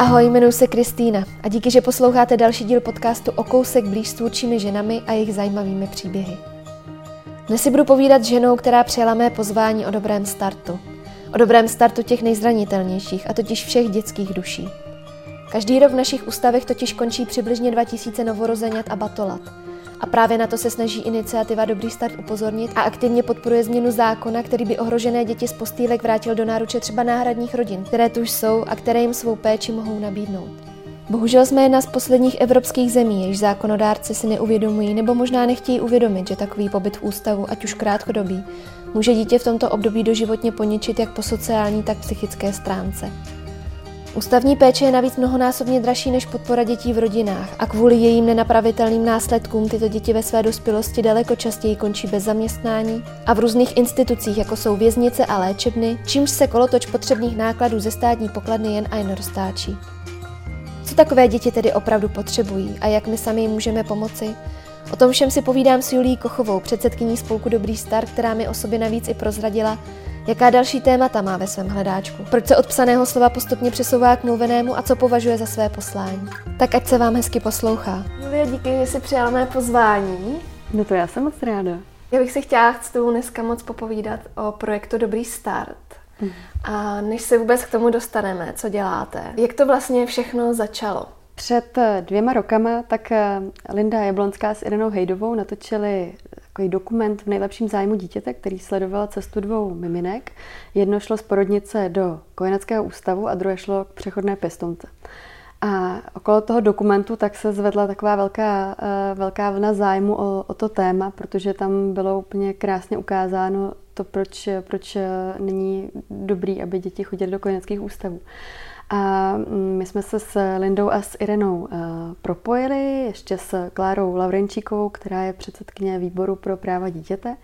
Ahoj, jmenuji se Kristýna a díky, že posloucháte další díl podcastu o kousek blíž s tvůrčími ženami a jejich zajímavými příběhy. Dnes si budu povídat s ženou, která přijala mé pozvání o dobrém startu. O dobrém startu těch nejzranitelnějších, a totiž všech dětských duší. Každý rok v našich ústavech totiž končí přibližně 2000 novorozenat a batolat – a právě na to se snaží iniciativa Dobrý start upozornit a aktivně podporuje změnu zákona, který by ohrožené děti z postýlek vrátil do náruče třeba náhradních rodin, které tu už jsou a které jim svou péči mohou nabídnout. Bohužel jsme jedna z posledních evropských zemí, jež zákonodárci si neuvědomují nebo možná nechtějí uvědomit, že takový pobyt v ústavu, ať už krátkodobý, může dítě v tomto období doživotně poničit jak po sociální, tak psychické stránce. Ústavní péče je navíc mnohonásobně dražší než podpora dětí v rodinách a kvůli jejím nenapravitelným následkům tyto děti ve své dospělosti daleko častěji končí bez zaměstnání a v různých institucích, jako jsou věznice a léčebny, čímž se kolotoč potřebných nákladů ze státní pokladny jen a jen roztáčí. Co takové děti tedy opravdu potřebují a jak my sami jim můžeme pomoci? O tom všem si povídám s Julí Kochovou, předsedkyní spolku Dobrý start, která mi o sobě navíc i prozradila, Jaká další témata má ve svém hledáčku? Proč se od psaného slova postupně přesouvá k mluvenému a co považuje za své poslání? Tak ať se vám hezky poslouchá. Julia, díky, že jsi přijala mé pozvání. No to já jsem moc ráda. Já bych si chtěla s tebou dneska moc popovídat o projektu Dobrý start. Mm. A než se vůbec k tomu dostaneme, co děláte, jak to vlastně všechno začalo? Před dvěma rokama tak eh, Linda Jablonská s Irenou Hejdovou natočili takový dokument v nejlepším zájmu dítěte, který sledoval cestu dvou miminek. Jedno šlo z porodnice do kojeneckého ústavu a druhé šlo k přechodné pěstonce. A okolo toho dokumentu tak se zvedla taková velká, eh, velká vlna zájmu o, o to téma, protože tam bylo úplně krásně ukázáno to, proč, proč není dobrý, aby děti chodily do kojeneckých ústavů. A mm, my jsme se s Lindou a s Irenou eh, propojili, ještě s Klárou Lavrenčíkovou, která je předsedkyně výboru pro práva dítěte.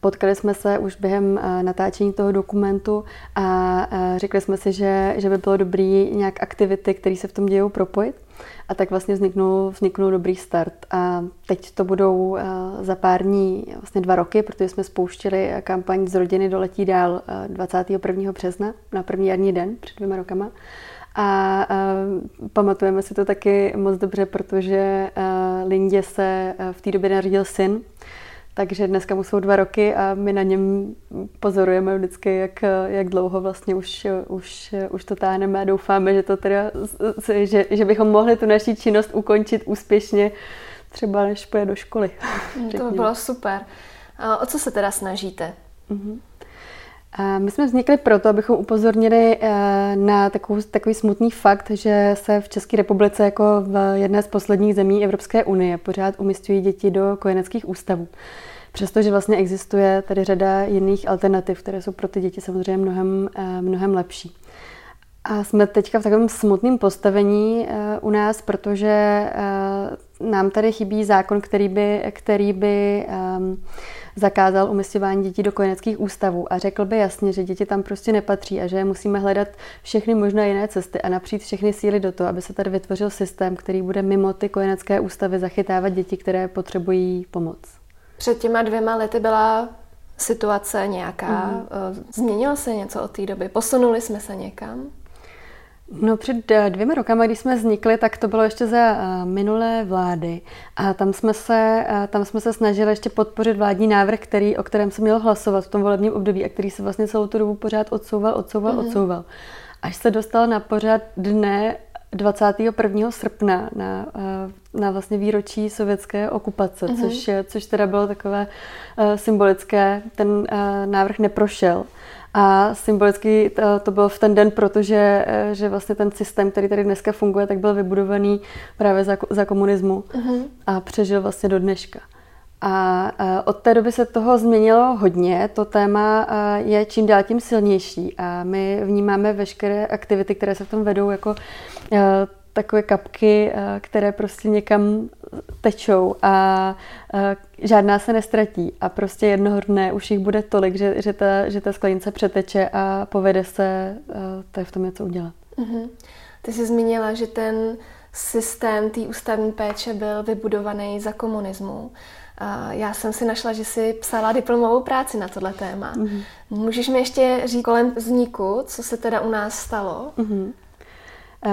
Potkali jsme se už během eh, natáčení toho dokumentu a eh, řekli jsme si, že, že by bylo dobré nějak aktivity, které se v tom dějou, propojit. A tak vlastně vzniknul, vzniknul dobrý start. A teď to budou eh, za pár dní, vlastně dva roky, protože jsme spouštili kampaň z rodiny do letí dál 21. března na první jarní den před dvěma rokama. A pamatujeme si to taky moc dobře, protože uh, Lindě se v té době narodil syn, takže dneska mu jsou dva roky a my na něm pozorujeme vždycky, jak, jak dlouho vlastně už, už, už to táhneme a doufáme, že, to teda, že, že bychom mohli tu naší činnost ukončit úspěšně, třeba než půjde do školy. Mm, to by bylo super. A o co se teda snažíte? Uh-huh. My jsme vznikli proto, abychom upozornili eh, na takový, takový smutný fakt, že se v České republice jako v jedné z posledních zemí Evropské unie pořád umistují děti do kojeneckých ústavů. Přestože vlastně existuje tady řada jiných alternativ, které jsou pro ty děti samozřejmě mnohem, eh, mnohem lepší. A jsme teďka v takovém smutném postavení eh, u nás, protože eh, nám tady chybí zákon, který by, který by um, zakázal umistování dětí do kojeneckých ústavů a řekl by jasně, že děti tam prostě nepatří a že musíme hledat všechny možné jiné cesty a napřít všechny síly do toho, aby se tady vytvořil systém, který bude mimo ty kojenecké ústavy zachytávat děti, které potřebují pomoc. Před těma dvěma lety byla situace nějaká. Mm. Změnilo se něco od té doby? Posunuli jsme se někam? No před eh, dvěma rokama, když jsme vznikli, tak to bylo ještě za eh, minulé vlády. A tam jsme se, tam jsme se snažili ještě podpořit vládní návrh, který, o kterém se mělo hlasovat v tom volebním období a který se vlastně celou tu dobu pořád odsouval, odsouval, mm-hmm. odsouval. Až se dostal na pořád dne 21. srpna na, eh, na vlastně výročí sovětské okupace, mm-hmm. což, což teda bylo takové uh, symbolické. Ten uh, návrh neprošel. A symbolicky to, to bylo v ten den, protože že vlastně ten systém, který tady dneska funguje, tak byl vybudovaný právě za, za komunismu mm-hmm. a přežil vlastně do dneška. A od té doby se toho změnilo hodně. To téma je čím dál tím silnější a my vnímáme veškeré aktivity, které se v tom vedou jako takové kapky, které prostě někam tečou a žádná se nestratí. A prostě jednoho dne už jich bude tolik, že, že, ta, že ta sklenice přeteče a povede se to je v tom něco udělat. Uh-huh. Ty jsi zmínila, že ten systém té ústavní péče byl vybudovaný za komunismu. Já jsem si našla, že jsi psala diplomovou práci na tohle téma. Mm-hmm. Můžeš mi ještě říct kolem vzniku, co se teda u nás stalo? Mm-hmm.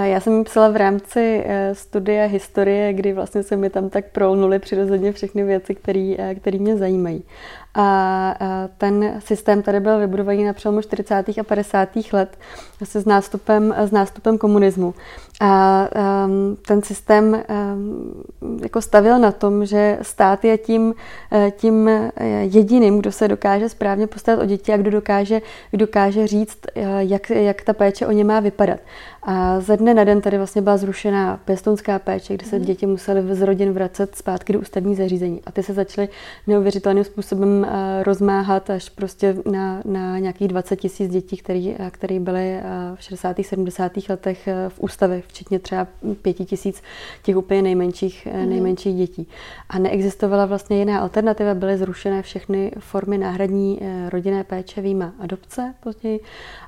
Já jsem psala v rámci eh, studia historie, kdy vlastně se mi tam tak prolnuly přirozeně všechny věci, které mě zajímají. A ten systém tady byl vybudovaný na přelomu 40. a 50. let se s nástupem, s nástupem komunismu. A um, ten systém um, jako stavil na tom, že stát je tím, eh, tím jediným, kdo se dokáže správně postarat o děti a kdo dokáže, kdo dokáže říct, eh, jak, jak ta péče o ně má vypadat. A ze dne na den tady vlastně byla zrušená pěstounská péče, kde se mm. děti musely z rodin vracet zpátky do ústavní zařízení. A ty se začaly neuvěřitelným způsobem rozmáhat až prostě na, na nějakých 20 tisíc dětí, které byly v 60. 70. letech v ústavě včetně třeba pěti tisíc těch úplně nejmenších, mm. nejmenších dětí. A neexistovala vlastně jiná alternativa, byly zrušené všechny formy náhradní eh, rodinné péče, výjima adopce později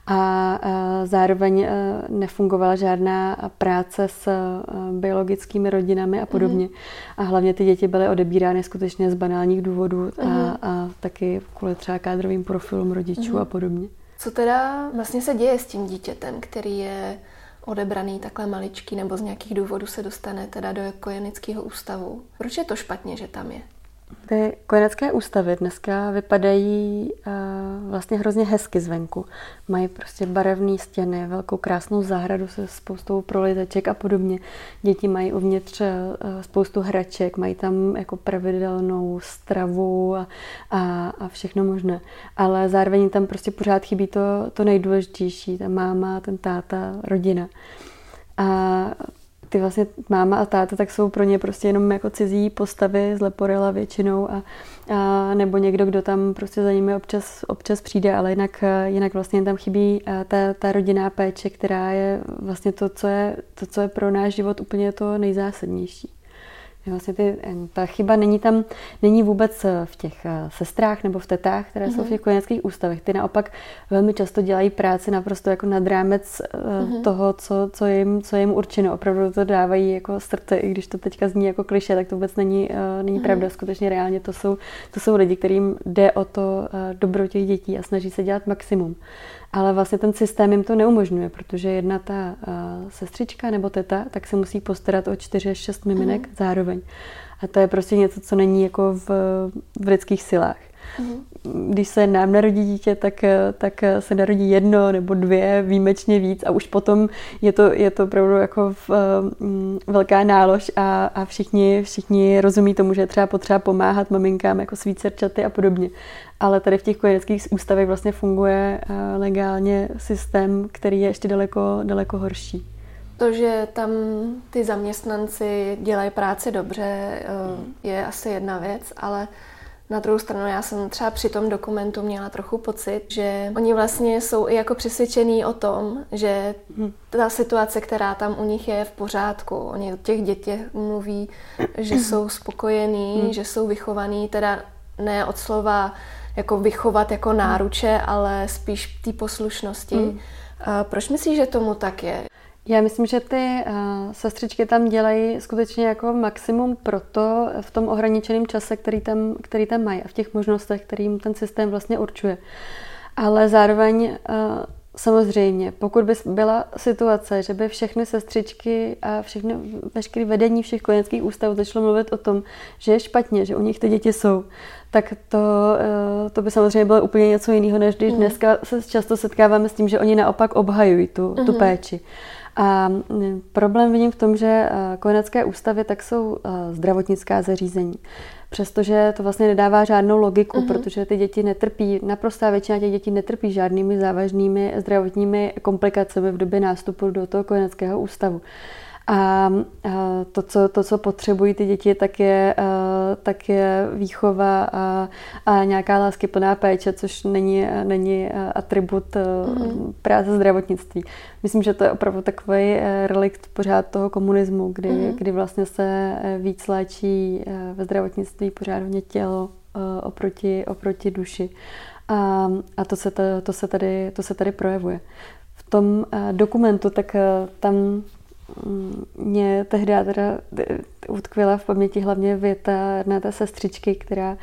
a zároveň eh, nefungovala žádná práce s biologickými rodinami a podobně. Mm. A hlavně ty děti byly odebírány skutečně z banálních důvodů a, mm. a taky kvůli třeba kádrovým profilům rodičů mm. a podobně. Co teda vlastně se děje s tím dítětem, který je odebraný takhle maličký nebo z nějakých důvodů se dostane teda do kojenického ústavu. Proč je to špatně, že tam je? Ty kojenecké ústavy dneska vypadají uh, vlastně hrozně hezky zvenku. Mají prostě barevné stěny, velkou krásnou zahradu se spoustou proliteček a podobně. Děti mají uvnitř uh, spoustu hraček, mají tam jako pravidelnou stravu a, a, a všechno možné. Ale zároveň tam prostě pořád chybí to, to nejdůležitější, ta máma, ten táta, rodina. A ty vlastně máma a táta tak jsou pro ně prostě jenom jako cizí postavy z Leporela většinou a, a nebo někdo, kdo tam prostě za nimi občas, občas přijde, ale jinak, jinak vlastně tam chybí ta, ta rodinná péče, která je vlastně to co je, to, co je pro náš život úplně to nejzásadnější. Vlastně ty, ta chyba není tam, není vůbec eh, v těch eh, sestrách nebo v tetách, které mm-hmm. jsou v mhm. těch kojeneckých ústavech. Ty naopak velmi často dělají práci naprosto jako nad rámec mm-hmm. toho, co, co, jim, co jim určeno. Opravdu to dávají jako srdce, i když to teďka zní jako kliše, tak to vůbec není, není mm-hmm. pravda. Skutečně reálně to jsou, to jsou lidi, kterým jde o to dobro těch dětí a snaží se dělat maximum. Ale vlastně ten systém jim to neumožňuje, protože jedna ta uh, sestřička nebo teta, tak se musí postarat o 4 až 6 miminek mm. zároveň. A to je prostě něco, co není jako v, v lidských silách. Mm. Když se nám narodí dítě, tak, tak se narodí jedno nebo dvě, výjimečně víc a už potom je to, je to opravdu jako v, um, velká nálož a, a všichni, všichni rozumí tomu, že je třeba potřeba pomáhat maminkám jako svít srdčaty a podobně ale tady v těch kojeneckých ústavech vlastně funguje eh, legálně systém, který je ještě daleko, daleko horší. To, že tam ty zaměstnanci dělají práci dobře, eh, je asi jedna věc, ale na druhou stranu já jsem třeba při tom dokumentu měla trochu pocit, že oni vlastně jsou i jako přesvědčení o tom, že ta situace, která tam u nich je v pořádku. Oni o těch dětech mluví, že jsou spokojení, hmm. že jsou vychovaní, teda ne od slova jako vychovat jako náruče, ale spíš té poslušnosti. Mm. Proč myslíš, že tomu tak je? Já myslím, že ty uh, sestřičky tam dělají skutečně jako maximum pro to v tom ohraničeném čase, který tam, který tam mají a v těch možnostech, kterým ten systém vlastně určuje. Ale zároveň uh, Samozřejmě, pokud by byla situace, že by všechny sestřičky a všechny, veškeré vedení všech kojeneckých ústavů začalo mluvit o tom, že je špatně, že u nich ty děti jsou, tak to, eh, to by samozřejmě bylo úplně něco jiného, než když mm. dneska se často setkáváme s tím, že oni naopak obhajují tu, mm. tu mhm. péči. A problém vidím v tom, že eh, kojenecké ústavy tak jsou eh, zdravotnická zařízení. Přestože to vlastně nedává žádnou logiku, mm-hmm. protože ty děti netrpí, naprostá většina těch dětí netrpí žádnými závažnými zdravotními komplikacemi v době nástupu do toho kojeneckého ústavu. A to, co, to, co potřebují ty děti, tak je, tak je výchova a, a nějaká láskyplná péče, což není, není atribut mm. práce zdravotnictví. Myslím, že to je opravdu takový relikt pořád toho komunismu, kdy, mm. kdy vlastně se víc léčí ve zdravotnictví pořád hodně tělo oproti, oproti duši. A, a to, se to, to, se tady, to se tady projevuje. V tom dokumentu, tak tam mě tehdy teda utkvěla v paměti hlavně věta na té sestřičky, která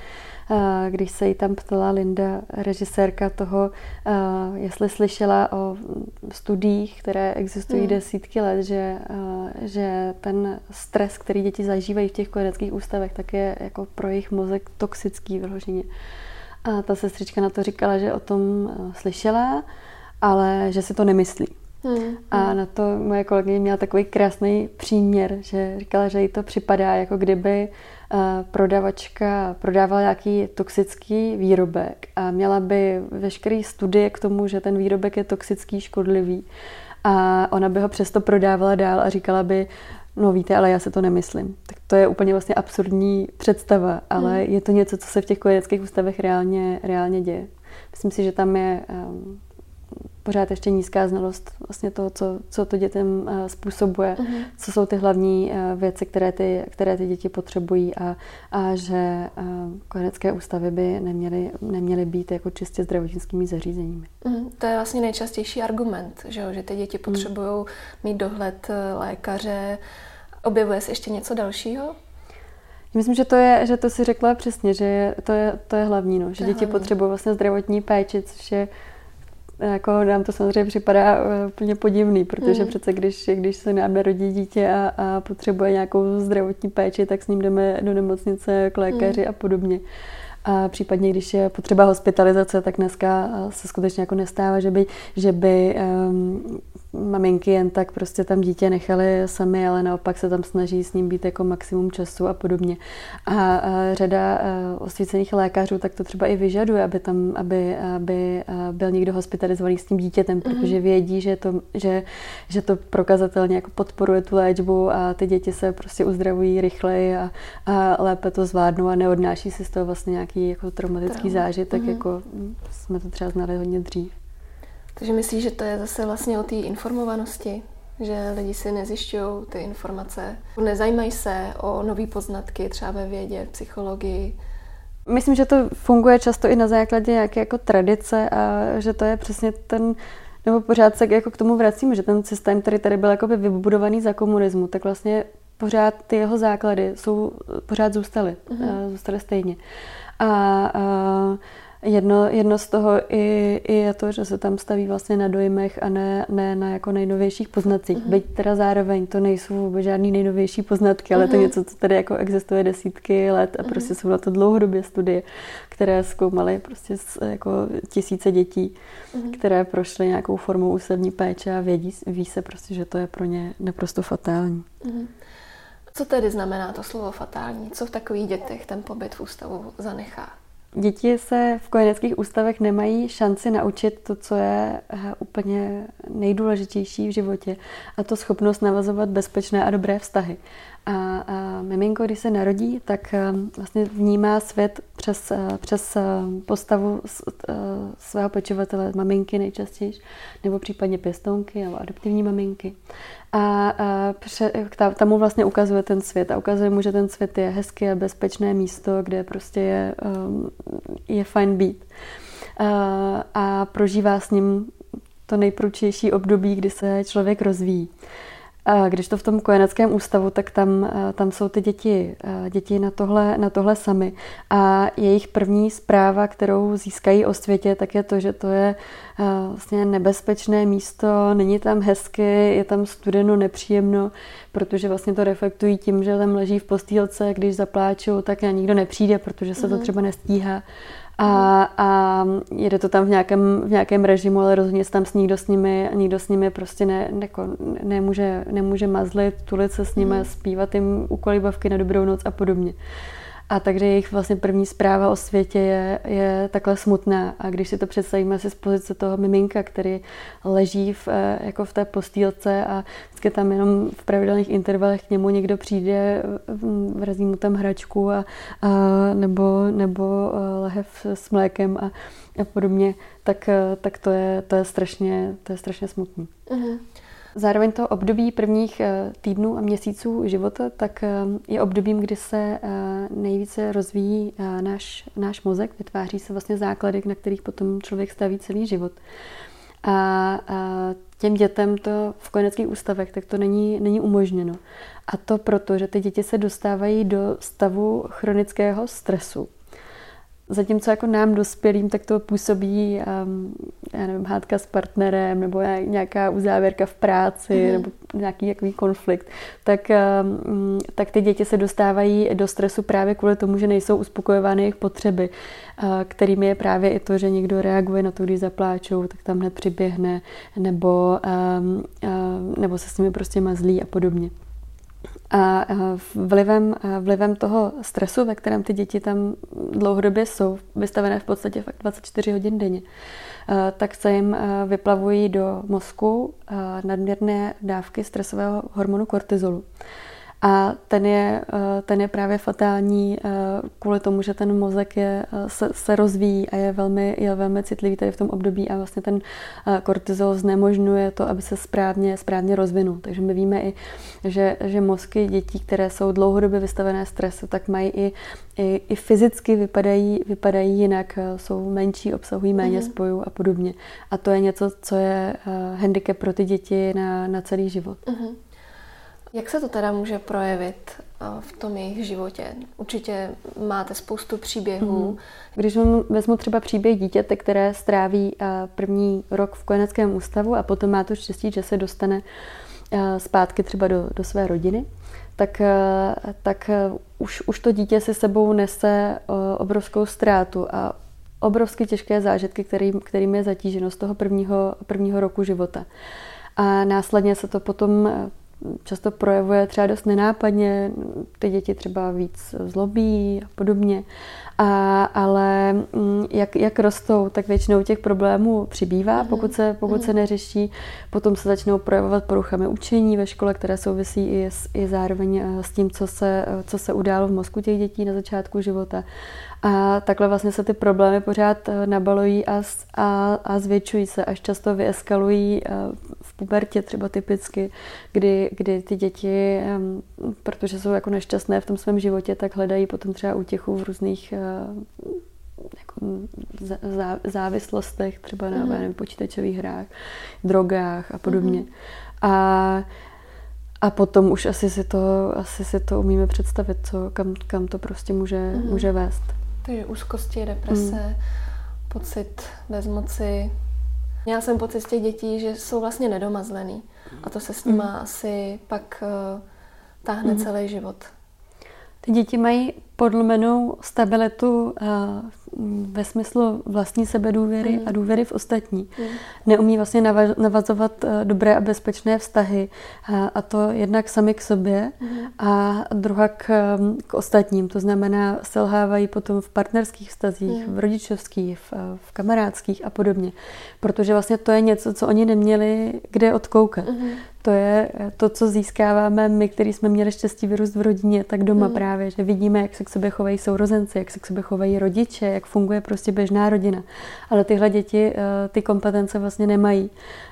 když se jí tam ptala Linda, režisérka toho, jestli slyšela o studiích, které existují mm. desítky let, že, že ten stres, který děti zažívají v těch kojeneckých ústavech, tak je jako pro jejich mozek toxický vyloženě. A ta sestřička na to říkala, že o tom slyšela, ale že si to nemyslí. A na to moje kolegyně měla takový krásný příměr, že říkala, že jí to připadá, jako kdyby uh, prodavačka prodávala nějaký toxický výrobek a měla by veškerý studie k tomu, že ten výrobek je toxický, škodlivý. A ona by ho přesto prodávala dál a říkala by, no víte, ale já se to nemyslím. Tak to je úplně vlastně absurdní představa, ale hmm. je to něco, co se v těch kojeneckých ústavech reálně, reálně děje. Myslím si, že tam je um, pořád ještě nízká znalost vlastně toho, co, co to dětem uh, způsobuje, uh-huh. co jsou ty hlavní uh, věci, které ty, které ty děti potřebují a, a že uh, kojenecké ústavy by neměly, neměly být jako čistě zdravotnickými zařízeními. Uh-huh. To je vlastně nejčastější argument, že, jo? že ty děti potřebují uh-huh. mít dohled lékaře. Objevuje se ještě něco dalšího? Myslím, že to je, že to si řekla přesně, že to, je, to je hlavní, no, že to děti hlavní. potřebují vlastně zdravotní péči, což je jako nám to samozřejmě připadá eh, úplně podivný, protože mm. přece když, když se nám narodí dítě a, a potřebuje nějakou zdravotní péči, tak s ním jdeme do nemocnice k lékaři mm. a podobně. A případně, když je potřeba hospitalizace, tak dneska se skutečně jako nestává, že by, že by um, maminky jen tak prostě tam dítě nechali sami, ale naopak se tam snaží s ním být jako maximum času a podobně. A, a řada osvícených lékařů tak to třeba i vyžaduje, aby tam, aby, aby byl někdo hospitalizovaný s tím dítětem, mm-hmm. protože vědí, že to, že, že to prokazatelně jako podporuje tu léčbu a ty děti se prostě uzdravují rychleji a, a lépe to zvládnou a neodnáší si z toho vlastně nějaký jako traumatický Traum. zážitek, mm-hmm. jako jsme to třeba znali hodně dřív. Takže myslíš, že to je zase vlastně o té informovanosti? Že lidi si nezjišťují ty informace, nezajímají se o nové poznatky třeba ve vědě, psychologii? Myslím, že to funguje často i na základě nějaké jako tradice a že to je přesně ten, nebo pořád se jako k tomu vracíme, že ten systém, který tady byl jako vybudovaný za komunismu, tak vlastně pořád ty jeho základy jsou, pořád zůstaly, mm-hmm. zůstaly stejně. A, a Jedno, jedno z toho i, i je to, že se tam staví vlastně na dojmech a ne, ne na jako nejnovějších poznacích. Uh-huh. Byť teda zároveň to nejsou vůbec žádný nejnovější poznatky, ale uh-huh. to je něco, co tady jako existuje desítky let a uh-huh. prostě jsou na to dlouhodobě studie, které zkoumaly prostě jako tisíce dětí, uh-huh. které prošly nějakou formou ústavní péče a vědí, ví se prostě, že to je pro ně naprosto fatální. Uh-huh. Co tedy znamená to slovo fatální? Co v takových dětech ten pobyt v ústavu zanechá? Děti se v kojeneckých ústavech nemají šanci naučit to, co je eh, úplně nejdůležitější v životě, a to schopnost navazovat bezpečné a dobré vztahy. A, a miminko, když se narodí, tak eh, vlastně vnímá svět přes, eh, přes postavu svého pečovatele, maminky nejčastěji, nebo případně pěstounky nebo adoptivní maminky a, a pře, tam mu vlastně ukazuje ten svět a ukazuje mu, že ten svět je hezké a bezpečné místo, kde prostě je, um, je fajn být. A, a prožívá s ním to nejprůčější období, kdy se člověk rozvíjí. A když to v tom kojeneckém ústavu, tak tam, tam jsou ty děti, děti na tohle, na tohle sami. A jejich první zpráva, kterou získají o světě, tak je to, že to je vlastně nebezpečné místo, není tam hezky, je tam studeno, nepříjemno, protože vlastně to reflektují tím, že tam leží v postýlce, když zapláčou, tak na nikdo nepřijde, protože se to mhm. třeba nestíhá a, a jede to tam v nějakém, v nějakém režimu, ale rozhodně se tam s nikdo s nimi, nikdo s nimi prostě ne, neko, nemůže, nemůže mazlit, tulit se s nimi, mm. zpívat jim ukolibavky na dobrou noc a podobně. A takže jejich vlastně první zpráva o světě je, je takhle smutná. A když si to představíme si z pozice toho miminka, který leží v, eh, jako v té postýlce a vždycky tam jenom v pravidelných intervalech k němu někdo přijde, vrazí mu tam hračku a, a nebo, nebo eh, lehev s mlékem a, a podobně, tak, eh, tak to, je, to, je strašně, to je strašně smutný. Uh-huh. Zároveň to období prvních eh, týdnů a měsíců života tak eh, je obdobím, kdy se eh, nejvíce rozvíjí náš, náš mozek, vytváří se vlastně základy, na kterých potom člověk staví celý život. A, těm dětem to v kojeneckých ústavech tak to není, není umožněno. A to proto, že ty děti se dostávají do stavu chronického stresu. Zatímco jako nám dospělým, tak to působí, um, já nevím, hádka s partnerem, nebo nějaká uzávěrka v práci, mm-hmm. nebo nějaký jaký konflikt, tak, um, tak ty děti se dostávají do stresu právě kvůli tomu, že nejsou uspokojovány jejich potřeby, uh, kterými je právě i to, že někdo reaguje na to, když zapláčou, tak tam hned přiběhne, nebo, um, uh, nebo se s nimi prostě mazlí a podobně. A vlivem, vlivem toho stresu, ve kterém ty děti tam dlouhodobě jsou, vystavené v podstatě fakt 24 hodin denně, tak se jim vyplavují do mozku nadměrné dávky stresového hormonu kortizolu. A ten je, eh, ten je právě fatální eh, kvůli tomu, že ten mozek je, eh, se, se rozvíjí a je velmi, je velmi citlivý tady v tom období a vlastně ten kortizol znemožňuje to, aby se správně, správně rozvinul. Takže my víme i, že, že mozky dětí, které jsou dlouhodobě vystavené stresu, tak mají i, i, i fyzicky vypadají, vypadají jinak, jsou menší, obsahují méně mm-hmm. spojů a podobně. A to je něco, co je handicap pro ty děti na, na celý život. Mm-hmm. Jak se to teda může projevit eh, v tom jejich životě? Určitě máte spoustu příběhů. Mm. Když vezmu třeba příběh dítěte, které stráví eh, první rok v kojeneckém ústavu a potom má to štěstí, že se dostane eh, zpátky třeba do, do své rodiny, tak, tak už, už to dítě si sebou nese obrovskou ztrátu a obrovsky těžké zážitky, kterým, kterým je zatíženo z toho prvního, prvního roku života. A následně se to potom často projevuje třeba dost nenápadně, ty děti třeba víc zlobí a podobně. A, ale mm, jak, jak rostou, tak většinou těch problémů přibývá, mhm. pokud se, pokud se mhm. neřeší. Potom se začnou projevovat poruchami učení ve škole, které souvisí i, s, i zároveň eh, s tím, co se, co se událo v mozku těch dětí na začátku života. A takhle vlastně se ty problémy pořád eh, nabalují a, a, a zvětšují se, až často vyeskalují eh, v pubertě třeba typicky, kdy, kdy ty děti, protože jsou jako nešťastné v tom svém životě, tak hledají potom třeba útěchu v různých jako závislostech, třeba na mm. nevím, počítačových hrách, drogách a podobně. Mm. A a potom už asi si to, asi si to umíme představit, co, kam, kam to prostě může, mm. může vést. Takže úzkosti, deprese, mm. pocit bezmoci. Měla jsem pocit z těch dětí, že jsou vlastně nedomazlený. A to se s nima mm. asi pak uh, táhne mm. celý život. Ty děti mají podlomenou stabilitu uh, ve smyslu vlastní sebedůvěry mm. a důvěry v ostatní. Mm. Neumí vlastně navazovat uh, dobré a bezpečné vztahy uh, a to jednak sami k sobě mm. a druhá k, k ostatním. To znamená, selhávají potom v partnerských vztazích, mm. v rodičovských, v, v kamarádských a podobně. Protože vlastně to je něco, co oni neměli kde odkoukat. Mm to je to, co získáváme my, kteří jsme měli štěstí vyrůst v rodině, tak doma mm. právě, že vidíme, jak se k sobě chovají sourozenci, jak se k sobě chovají rodiče, jak funguje prostě běžná rodina. Ale tyhle děti eh, ty kompetence vlastně nemají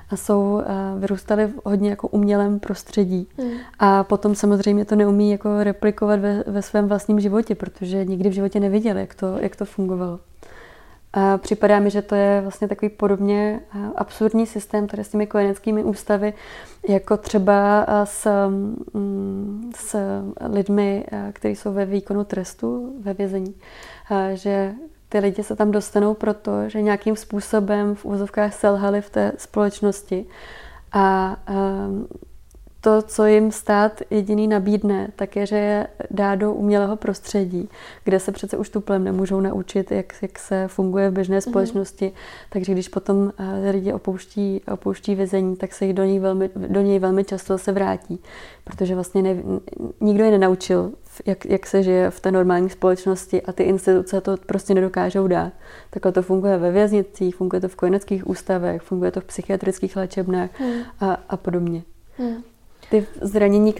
a jsou, eh, vyrůstaly v hodně jako umělém prostředí. Mm. A potom samozřejmě to neumí jako replikovat ve, ve svém vlastním životě, protože nikdy v životě neviděli, jak to, jak to fungovalo. A připadá mi, že to je vlastně takový podobně absurdní systém tady s těmi kojeneckými ústavy, jako třeba s, mm, s lidmi, kteří jsou ve výkonu trestu, ve vězení. Že ty lidi se tam dostanou proto, že nějakým způsobem v úzovkách selhali v té společnosti a to, co jim stát jediný nabídne, tak je, že je dá do umělého prostředí, kde se přece už tuplem nemůžou naučit, jak, jak se funguje v běžné mhm. společnosti. Mm-hmm. Takže když potom eh, lidi opouští, opouští vězení, tak se jich do něj velmi, do něj velmi často se vrátí, protože vlastně ne, nikdo je nenaučil, jak, jak se žije v té normální společnosti a ty instituce to prostě nedokážou dát. Takhle to funguje ve věznicích, funguje to v kojeneckých ústavech, funguje to v psychiatrických léčebnách mm. a, a podobně. Mm ty zranění,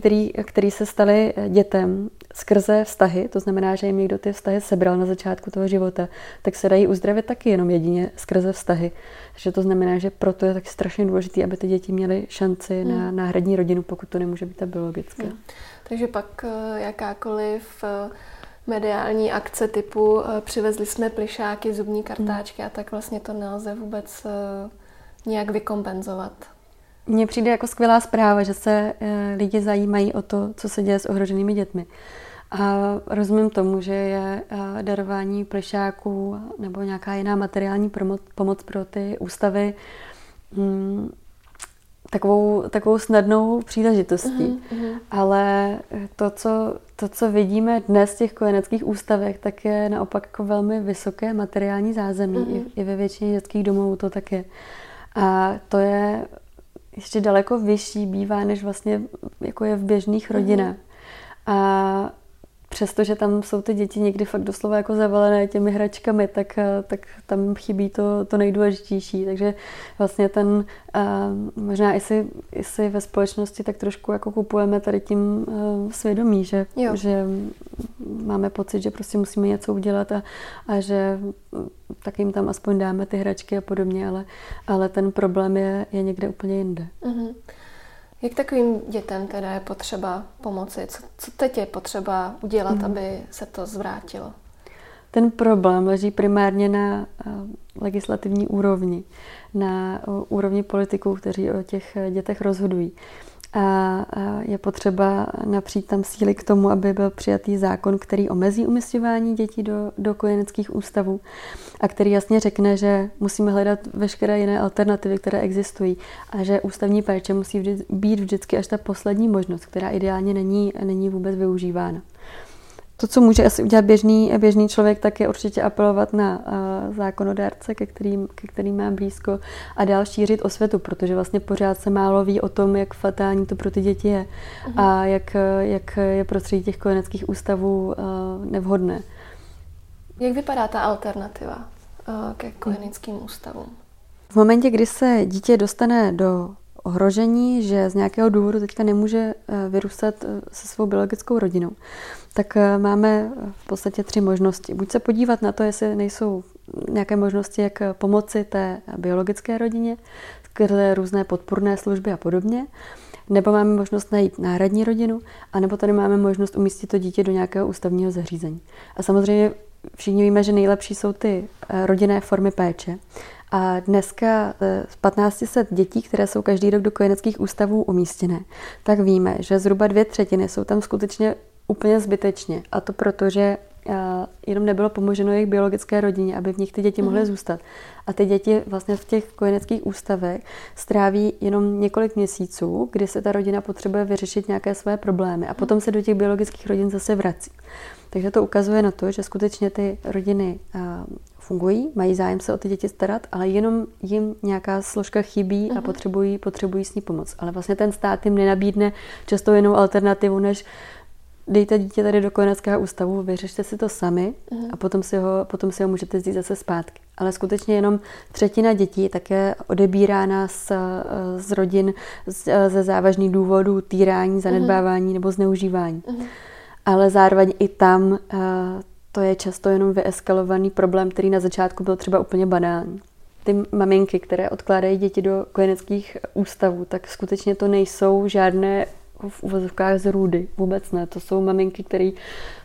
který se staly dětem skrze vztahy, to znamená, že jim někdo ty vztahy sebral na začátku toho života, tak se dají uzdravit taky jenom jedině skrze vztahy. Takže to znamená, že proto je tak strašně důležité, aby ty děti měly šanci hmm. na náhradní rodinu, pokud to nemůže být ta biologická. Hmm. Takže pak eh, jakákoliv eh, mediální akce typu eh, přivezli jsme plišáky, zubní kartáčky hmm. a tak vlastně to nelze vůbec nějak vykompenzovat. Mně přijde jako skvělá zpráva, že se eh, lidi zajímají o to, co se děje s ohroženými dětmi. A rozumím tomu, že je darování plišáků nebo nějaká jiná materiální pomoc pro ty ústavy mm, takovou, takovou snadnou příležitostí. Mm-hmm. Ale to co, to, co vidíme dnes v těch kojeneckých ústavech, tak je naopak jako velmi vysoké materiální zázemí. Mm-hmm. I, I ve většině dětských domovů to tak je. A to je ještě daleko vyšší bývá, než vlastně jako je v běžných rodinách. Mm-hmm. A přestože tam jsou ty děti někdy fakt doslova jako zavalené těmi hračkami, tak, eh, tak tam chybí to, to nejdůležitější. Takže vlastně ten, uh, možná i si, i si ve společnosti tak trošku jako kupujeme tady tím uh, svědomí, že, že máme pocit, že prostě musíme něco udělat a, a že tak jim tam aspoň dáme ty hračky a podobně, ale, ale ten problém je, je někde úplně jinde. Uh-huh. Jak takovým dětem teda je potřeba pomoci? Co, co teď je potřeba udělat, mm. aby se to zvrátilo? Ten problém leží primárně na eh, legislativní úrovni, na úrovni politiků, kteří o těch dětech rozhodují a je potřeba napřít tam síly k tomu, aby byl přijatý zákon, který omezí umístěvání dětí do, do kojeneckých ústavů a který jasně řekne, že musíme hledat veškeré jiné alternativy, které existují a že ústavní péče musí být vždycky až ta poslední možnost, která ideálně není, není vůbec využívána to, co může asi udělat běžný, běžný člověk, tak je určitě apelovat na uh, zákonodárce, ke kterým, ke kterým má blízko a dál šířit osvětu, protože vlastně pořád se málo ví o tom, jak fatální to pro ty děti je uh-huh. a jak, jak je prostředí těch kojeneckých ústavů uh, nevhodné. Jak vypadá ta alternativa uh, ke kojeneckým ústavům? V momentě, kdy se dítě dostane do ohrožení, že z nějakého důvodu teďka nemůže vyrůstat se svou biologickou rodinou, tak eh, máme v podstatě tři možnosti. Buď se podívat na to, jestli nejsou nějaké možnosti, jak pomoci té biologické rodině, skrze různé podporné služby a podobně, nebo máme možnost najít náhradní rodinu, anebo tady máme možnost umístit to dítě do nějakého ústavního zařízení. A samozřejmě všichni víme, že nejlepší jsou ty eh, rodinné formy péče. A dneska z 1500 dětí, které jsou každý rok do kojeneckých ústavů umístěné, tak víme, že zhruba dvě třetiny jsou tam skutečně úplně zbytečně. A to proto, že uh, jenom nebylo pomoženo jejich biologické rodině, aby v nich ty děti mohly mm. zůstat. A ty děti vlastně v těch kojeneckých ústavech stráví jenom několik měsíců, kdy se ta rodina potřebuje vyřešit nějaké své problémy a potom se do těch biologických rodin zase vrací. Takže to ukazuje na to, že skutečně ty rodiny fungují, mají zájem se o ty děti starat, ale jenom jim nějaká složka chybí a mhm. potřebují, potřebují s ní pomoc. Ale vlastně ten stát jim nenabídne často jinou alternativu, než dejte dítě tady do kojeneckého ústavu, vyřešte si to sami uh-huh. a potom si, ho, potom si ho můžete vzít zase zpátky. Ale skutečně jenom třetina dětí také odebírána z, z rodin z, ze závažných důvodů týrání, zanedbávání uh-huh. nebo zneužívání. Uh-huh. Ale zároveň i tam uh, to je často jenom vyeskalovaný problém, který na začátku byl třeba úplně banální. Ty maminky, které odkládají děti do kojeneckých ústavů, tak skutečně to nejsou žádné v uvozovkách z růdy. Vůbec ne. To jsou maminky, které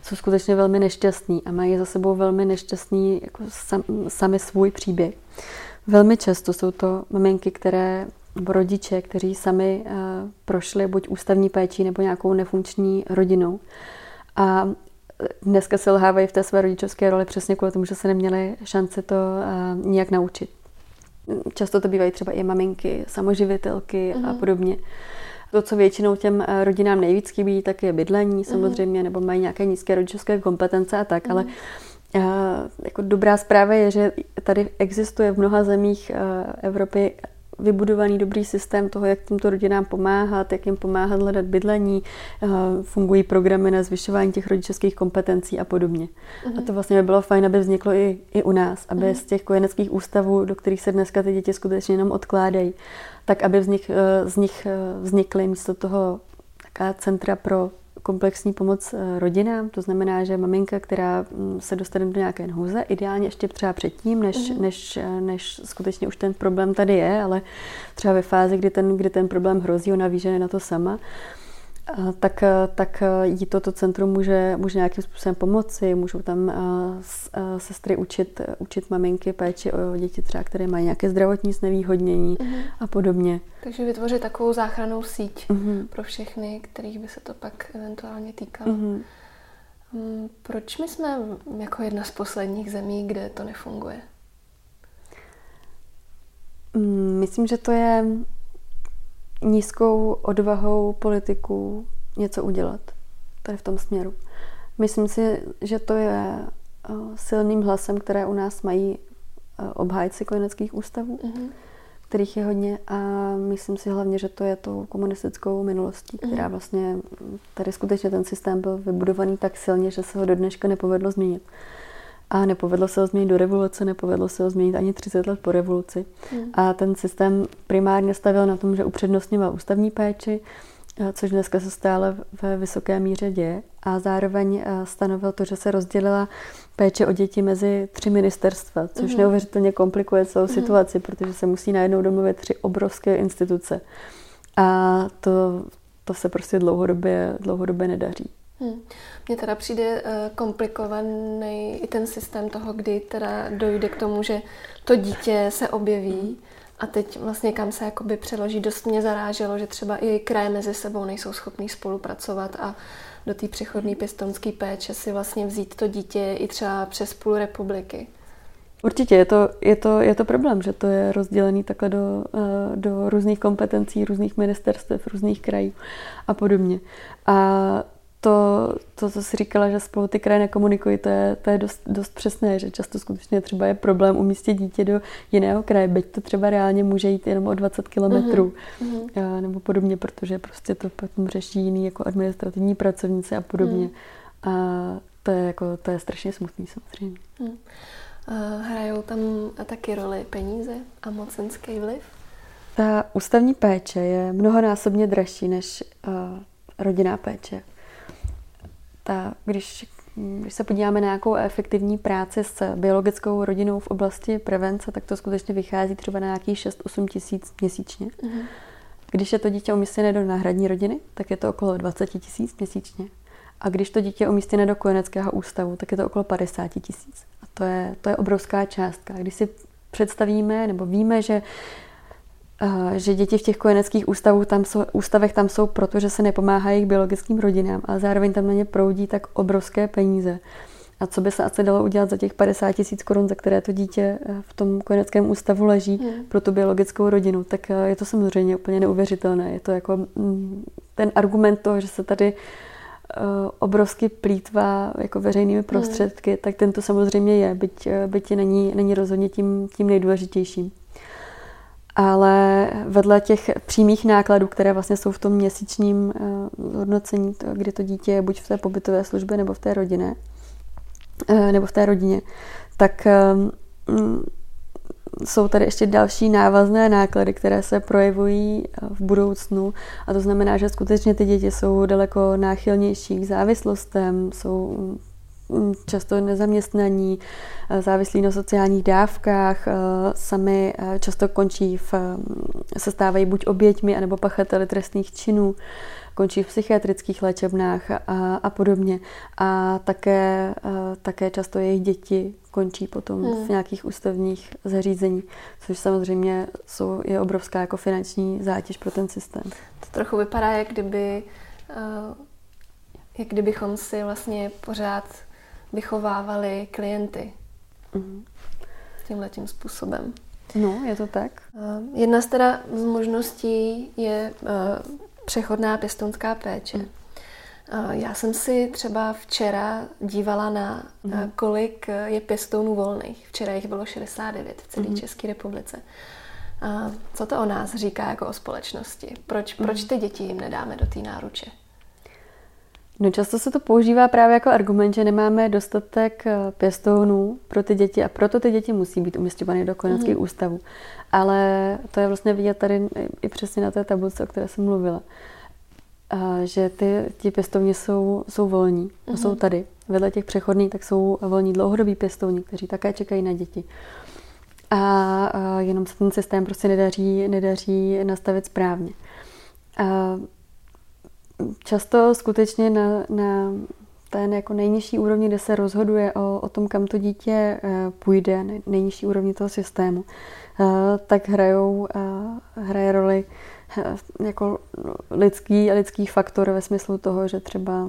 jsou skutečně velmi nešťastní a mají za sebou velmi nešťastný jako sam, sami svůj příběh. Velmi často jsou to maminky, které rodiče, kteří sami uh, prošli buď ústavní péčí nebo nějakou nefunkční rodinou. A dneska se lhávají v té své rodičovské roli přesně kvůli tomu, že se neměli šanci to uh, nijak naučit. Často to bývají třeba i maminky, samoživitelky mm-hmm. a mhm. podobně. To, co většinou těm eh, rodinám nejvíc chybí, tak je bydlení mhm. samozřejmě, nebo mají nějaké nízké rodičovské kompetence a tak, mm. ale uh, jako dobrá zpráva je, že tady existuje v mnoha zemích uh, Evropy vybudovaný dobrý systém toho, jak těmto rodinám pomáhat, jak jim pomáhat hledat bydlení, fungují programy na zvyšování těch rodičovských kompetencí a podobně. Uh-huh. A mhm. to vlastně by bylo fajn, aby vzniklo i, i u nás, aby uh-huh. z těch kojeneckých ústavů, do kterých se dneska ty děti skutečně jenom odkládají, tak aby vznik, eh, z nich eh, vznikly místo toho taká centra pro komplexní pomoc eh, rodinám, to znamená, že maminka, která mm, se dostane do nějaké nouze, ideálně ještě třeba předtím, než, mm-hmm. než, než skutečně už ten problém tady je, ale třeba ve fázi, kdy ten, kdy ten problém hrozí, ona ví, že je na to sama, tak, tak jí toto centrum může, může nějakým způsobem pomoci. Můžou tam sestry učit, učit maminky péči o děti třeba, které mají nějaké zdravotní znevýhodnění uh-huh. a podobně. Takže vytvořit takovou záchranou síť uh-huh. pro všechny, kterých by se to pak eventuálně týkalo. Uh-huh. Hmm, proč my jsme jako jedna z posledních zemí, kde to nefunguje? Hmm, myslím, že to je nízkou odvahou politiků něco udělat tady v tom směru. Myslím si, že to je eh, silným hlasem, které u nás mají eh, obhájci kojeneckých ústavů, mm-hmm. kterých je hodně a myslím si hlavně, že to je tou komunistickou minulostí, která mm-hmm. vlastně tady skutečně ten systém byl vybudovaný tak silně, že se ho do dneška nepovedlo změnit. A nepovedlo se ho změnit do revoluce, nepovedlo se ho změnit ani 30 let po revoluci. Mm. A ten systém primárně stavil na tom, že upřednostňoval ústavní péči, což dneska se stále ve vysoké míře děje. A zároveň stanovil to, že se rozdělila péče o děti mezi tři ministerstva, což mm. neuvěřitelně komplikuje celou mm. situaci, protože se musí najednou domluvit tři obrovské instituce. A to, to se prostě dlouhodobě, dlouhodobě nedaří. Hmm. Mně teda přijde uh, komplikovaný i ten systém toho, kdy teda dojde k tomu, že to dítě se objeví a teď vlastně kam se jakoby přeloží. Dost mě zaráželo, že třeba i kraje mezi sebou nejsou schopný spolupracovat a do té přechodné pěstonské péče si vlastně vzít to dítě i třeba přes půl republiky. Určitě je to, je, to, je to problém, že to je rozdělený takhle do, eh, do různých kompetencí, různých ministerstev, různých krajů a podobně. A to, to, co jsi říkala, že spolu ty kraje nekomunikují, to je, to je dost, dost přesné, že často skutečně třeba je problém umístit dítě do jiného kraje, byť to třeba reálně může jít jenom o 20 kilometrů uh-huh. nebo podobně, protože prostě to potom řeší jiný jako administrativní pracovníci a podobně. Uh-huh. A to je, jako, to je strašně smutný samozřejmě. Uh, hrajou tam taky roli peníze a mocenský vliv? Ta ústavní péče je mnohonásobně dražší než uh, rodinná péče ta, když, když se podíváme na nějakou efektivní práci s biologickou rodinou v oblasti prevence, tak to skutečně vychází třeba na nějakých 6-8 tisíc měsíčně. Mm-hmm. Když je to dítě umístěné do náhradní rodiny, tak je to okolo 20 tisíc měsíčně. A když to dítě je umístěné do kojeneckého ústavu, tak je to okolo 50 tisíc. A to je, to je obrovská částka. Když si představíme, nebo víme, že že děti v těch kojeneckých ústavů tam jsou, ústavech tam jsou proto, že se nepomáhají jejich biologickým rodinám, ale zároveň tam na ně proudí tak obrovské peníze. A co by se asi dalo udělat za těch 50 tisíc korun, za které to dítě eh, v tom kojeneckém ústavu leží hmm. pro tu biologickou rodinu, tak eh, je to samozřejmě úplně neuvěřitelné. Je to jako mm, ten argument toho, že se tady eh, obrovsky plítvá jako veřejnými hmm. prostředky, hmm. tak tento samozřejmě je, byť, byť není, není rozhodně tím, tím nejdůležitějším ale vedle těch přímých nákladů, které vlastně jsou v tom měsíčním uh, hodnocení, to, kdy to dítě je buď v té pobytové službě nebo v té rodině, uh, nebo v té rodině, tak um, jsou tady ještě další návazné náklady, které se projevují v budoucnu. A to znamená, že skutečně ty děti jsou daleko náchylnější k závislostem, jsou Mm, často nezaměstnaní, eh, závislí na sociálních dávkách, eh, sami eh, často končí v, se stávají buď oběťmi, anebo pachateli trestných činů, končí v psychiatrických léčebnách a, a podobně. A také, také často jejich děti končí potom hmm. v nějakých ústavních zařízení, což samozřejmě jsou, je obrovská jako finanční zátěž pro ten systém. To trochu vypadá, jak kdyby jak kdybychom si vlastně pořád vychovávali klienty mm. tímhle tím způsobem. No, je to tak. Jedna z teda z možností je uh, přechodná pěstounská péče. Mm. Já jsem si třeba včera dívala na mm. kolik je pěstounů volných. Včera jich bylo 69 v celé mm. České republice. Co to o nás říká jako o společnosti? Proč, mm. proč ty děti jim nedáme do té náruče? No často se to používá právě jako argument, že nemáme dostatek eh, pěstounů pro ty děti a proto ty děti musí být umistěvány do kojeneckých mm-hmm. ústavů. Ale to je vlastně vidět tady i přesně na té tabulce, o které jsem mluvila. A že ty, ti pěstouni jsou, jsou volní, mm-hmm. jsou tady. Vedle těch přechodných tak jsou volní dlouhodobí pěstouni, kteří také čekají na děti. A, a jenom se ten systém prostě nedaří, nedaří nastavit správně. A často skutečně na, na ten jako nejnižší úrovni, kde se rozhoduje o, o tom, kam to dítě eh, půjde, nejnižší úrovni toho systému, eh, tak hrajou, eh, hraje roli jako lidský, lidský faktor ve smyslu toho, že třeba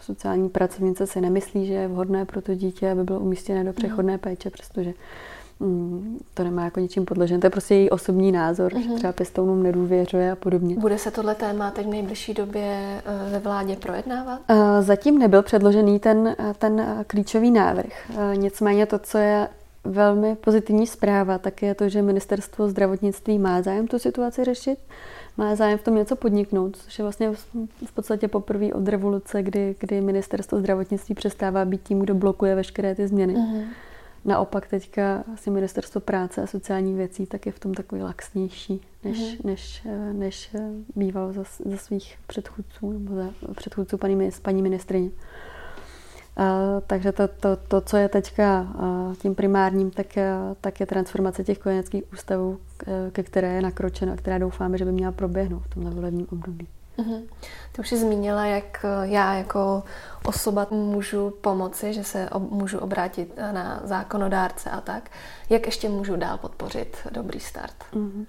sociální pracovnice si nemyslí, že je vhodné pro to dítě, aby bylo umístěné do přechodné péče, přestože Mm, to nemá jako ničím podložené. To je prostě její osobní názor, mm-hmm. že mhm. třeba pěstounům nedůvěřuje a podobně. Bude se tohle téma teď v nejbližší době eh, ve vládě projednávat? Eh, zatím nebyl předložený ten, eh, ten klíčový návrh. Nicméně to, co je velmi pozitivní zpráva, tak je to, že ministerstvo zdravotnictví má zájem tu situaci řešit, má zájem v tom něco podniknout, což je vlastně v podstatě poprvé od revoluce, kdy, kdy ministerstvo zdravotnictví přestává být tím, kdo blokuje veškeré ty změny. Mm-hmm. Naopak teďka asi ministerstvo práce a sociálních věcí tak je v tom takový laxnější, než, mm. než, než eh, býval za, za svých předchůdců nebo za předchůdců paní, paní ministrině. Uh, takže to, to, to, co je teďka tím primárním, tak, tak je transformace těch kojeneckých ústavů, ke které je nakročena, která doufáme, že by měla proběhnout v tomhle volebním období. Mm-hmm. Ty už jsi zmínila, jak eh, já jako osoba můžu pomoci, že se ob, můžu obrátit eh, na zákonodárce a tak. Jak ještě můžu dál podpořit dobrý start? Mm-hmm.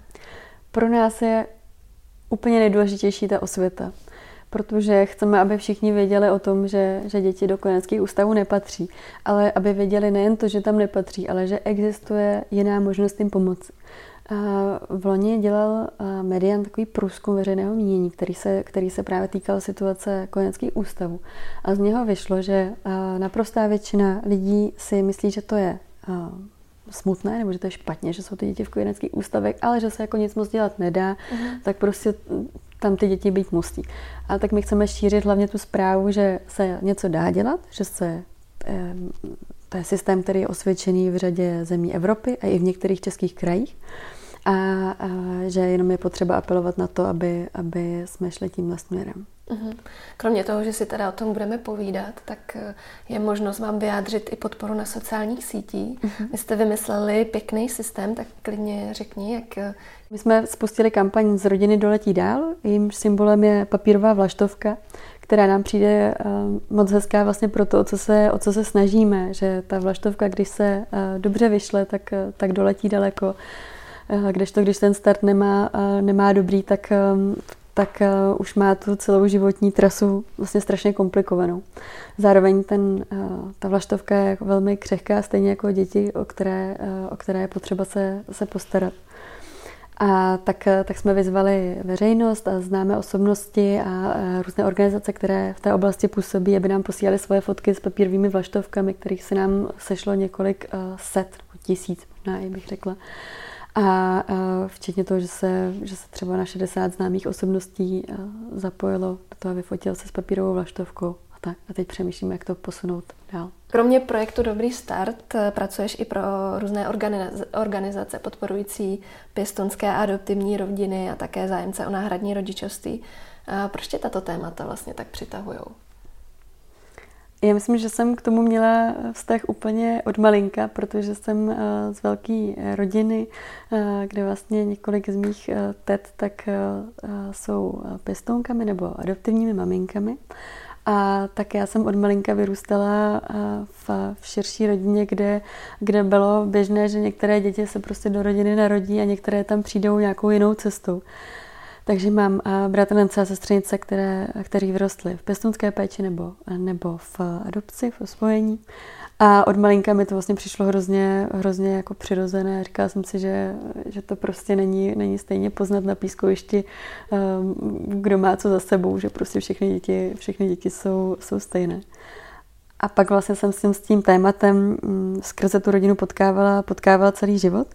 Pro nás je úplně nejdůležitější ta osvěta, protože chceme, aby všichni věděli o tom, že, že děti do kojeneckých ústavů nepatří, ale aby věděli nejen to, že tam nepatří, ale že existuje jiná možnost jim pomoci. V loni dělal Median takový průzkum veřejného mínění, který se, který se právě týkal situace kojeneckých ústavů. A z něho vyšlo, že naprostá většina lidí si myslí, že to je smutné, nebo že to je špatně, že jsou ty děti v kojeneckých ústavech, ale že se jako nic moc dělat nedá, uh-huh. tak prostě tam ty děti být musí. A tak my chceme šířit hlavně tu zprávu, že se něco dá dělat, že se to je systém, který je osvědčený v řadě zemí Evropy a i v některých českých krajích a, a že jenom je potřeba apelovat na to, aby, aby jsme šli tímhle směrem. Mhm. Kromě toho, že si teda o tom budeme povídat, tak eh, je možnost vám vyjádřit i podporu na sociálních sítích. Uh-huh. Vy jste vymysleli pěkný systém, tak klidně řekni, jak... Eh, My jsme spustili kampaň z rodiny doletí dál. Jejím symbolem je papírová vlaštovka, která nám přijde uh, moc hezká vlastně pro to, o co se, o co se snažíme, že ta vlaštovka, když se dobře vyšle, tak, tak doletí daleko Kdežto, když ten start nemá, nemá dobrý, tak, tak už má tu celou životní trasu vlastně strašně komplikovanou. Zároveň ten, ta vlaštovka je jako velmi křehká, stejně jako děti, o které, o které je potřeba se, se postarat. A tak, tak jsme vyzvali veřejnost a známé osobnosti a různé organizace, které v té oblasti působí, aby nám posílali svoje fotky s papírovými vlaštovkami, kterých se nám sešlo několik set, tisíc možná, bych řekla. A včetně toho, že se, že se třeba na 60 známých osobností zapojilo do toho, vyfotil se s papírovou vlaštovkou a tak. A teď přemýšlíme, jak to posunout dál. Kromě projektu Dobrý start eh, pracuješ i pro různé organizace podporující pěstonské a adoptivní rodiny a také zájemce o náhradní rodičovství. Proč tě tato témata vlastně tak přitahují? Já myslím, že jsem k tomu měla vztah úplně od malinka, protože jsem eh, z velké rodiny, eh, kde vlastně několik z mých eh, tet tak jsou pěstounkami nebo adoptivními maminkami. A tak já jsem od malinka vyrůstala v, v širší rodině, kde, kde bylo běžné, že některé děti se prostě do rodiny narodí a některé tam přijdou nějakou jinou cestou. Takže mám bratrance a sestřenice, které, kteří vyrostli v pěstounské péči nebo, nebo v adopci, v osvojení. A od malinka mi to vlastně přišlo hrozně, hrozně jako přirozené. Říkala jsem si, že, že to prostě není, není stejně poznat na pískovišti, um, kdo má co za sebou, že prostě všechny děti, všechny děti jsou, jsou stejné. A pak vlastně jsem s tím, s tím tématem mm, skrze tu rodinu potkávala, potkávala celý život.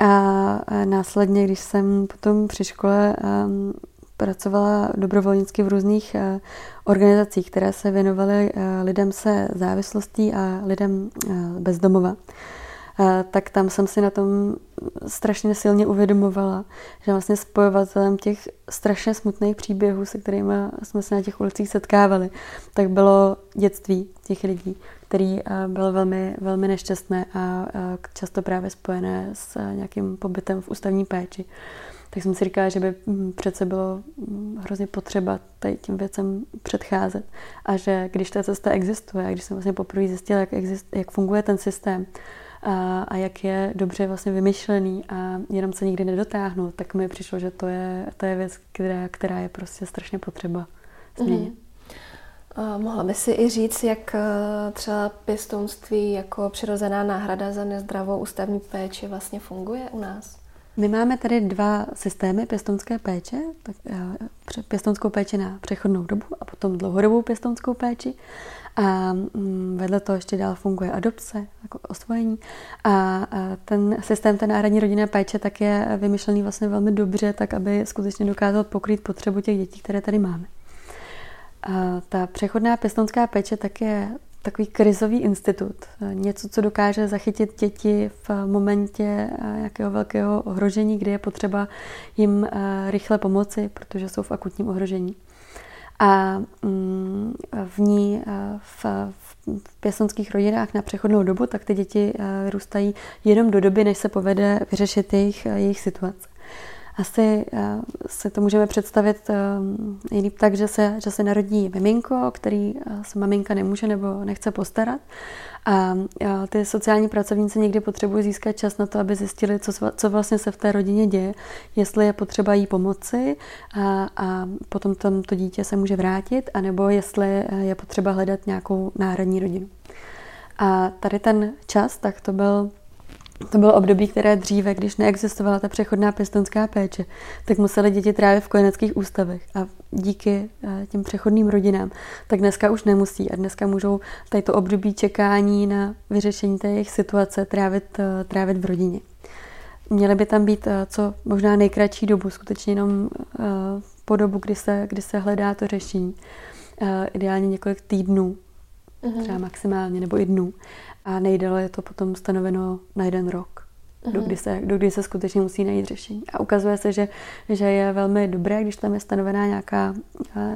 A následně, když jsem potom při škole um, pracovala dobrovolnicky v různých uh, organizacích, které se věnovaly uh, lidem se závislostí a lidem uh, bezdomova, tak tam jsem si na tom strašně silně uvědomovala, že vlastně spojovatelem těch strašně smutných příběhů, se kterými jsme se na těch ulicích setkávali, tak bylo dětství těch lidí, který bylo velmi, velmi nešťastné a často právě spojené s nějakým pobytem v ústavní péči. Tak jsem si říkala, že by mm, přece bylo mm, hrozně potřeba tady tím věcem předcházet. A že když ta cesta existuje, a když jsem vlastně poprvé zjistila, jak, exist, jak funguje ten systém, a, a jak je dobře vlastně vymyšlený a jenom se nikdy nedotáhnout, tak mi přišlo, že to je, to je věc, která, která je prostě strašně potřeba změnit. Mm-hmm. Mohla by si i říct, jak eh, třeba pěstounství jako přirozená náhrada za nezdravou ústavní péči vlastně funguje u nás? My máme tady dva systémy pěstounské péče, tak eh, pěstounskou péči na přechodnou dobu a potom dlouhodobou pěstounskou péči. A mm, vedle toho ještě dál funguje adopce, jako osvojení. A ten systém té náhradní rodinné péče tak je vymyšlený vlastně velmi dobře, tak aby skutečně dokázal pokrýt potřebu těch dětí, které tady máme. Ta přechodná pěstounská péče tak je takový krizový institut. Něco, co dokáže zachytit děti v momentě nějakého velkého ohrožení, kdy je potřeba jim rychle pomoci, protože jsou v akutním ohrožení. A mm, v ní v, v pěstonských rodinách na přechodnou dobu, tak ty děti vyrůstají jenom do doby, než se povede vyřešit jejich, jejich situace. Asi uh, se to můžeme představit uh, jiný tak, že se, že se narodí miminko, který uh, se maminka nemůže nebo nechce postarat. A ty sociální pracovníci někdy potřebují získat čas na to, aby zjistili, co, co vlastně se v té rodině děje, jestli je potřeba jí pomoci a, a potom tam to dítě se může vrátit, anebo jestli je potřeba hledat nějakou náhradní rodinu. A tady ten čas, tak to byl to bylo období, které dříve, když neexistovala ta přechodná pěstonská péče, tak museli děti trávit v kojeneckých ústavech a díky eh, těm přechodným rodinám, tak dneska už nemusí a dneska můžou tady to období čekání na vyřešení té jejich situace trávit, eh, trávit v rodině. Měly by tam být eh, co možná nejkratší dobu, skutečně jenom po dobu, kdy se, kdy se hledá to řešení. Ideálně několik týdnů, mhm. třeba maximálně, nebo i dnů a nejdéle je to potom stanoveno na jeden rok, dokdy, se, dokdy se skutečně musí najít řešení. A ukazuje se, že, že je velmi dobré, když tam je stanovená nějaká,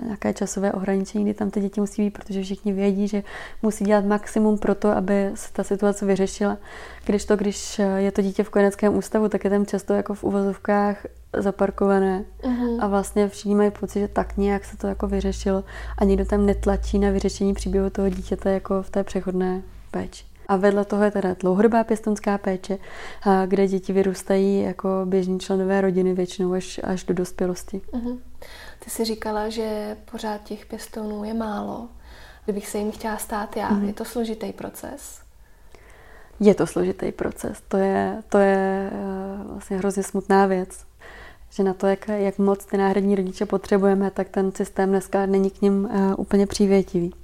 nějaké časové ohraničení, kdy tam ty děti musí být, protože všichni vědí, že musí dělat maximum pro to, aby se ta situace vyřešila. Když to, když je to dítě v kojeneckém ústavu, tak je tam často jako v uvozovkách zaparkované uh-huh. a vlastně všichni mají pocit, že tak nějak se to jako vyřešilo a nikdo tam netlačí na vyřešení příběhu toho dítěte jako v té přechodné péči. A vedle toho je teda dlouhodobá pěstonská péče, kde děti vyrůstají jako běžní členové rodiny většinou až, až do dospělosti. Uh-huh. Ty jsi říkala, že pořád těch pěstounů je málo. Kdybych se jim chtěla stát já, uh-huh. je to složitý proces? Je to složitý proces. To je, to je eh, vlastně hrozně smutná věc. Že na to, jak, jak moc ty náhradní rodiče potřebujeme, tak ten systém dneska není k ním uh, úplně přívětivý.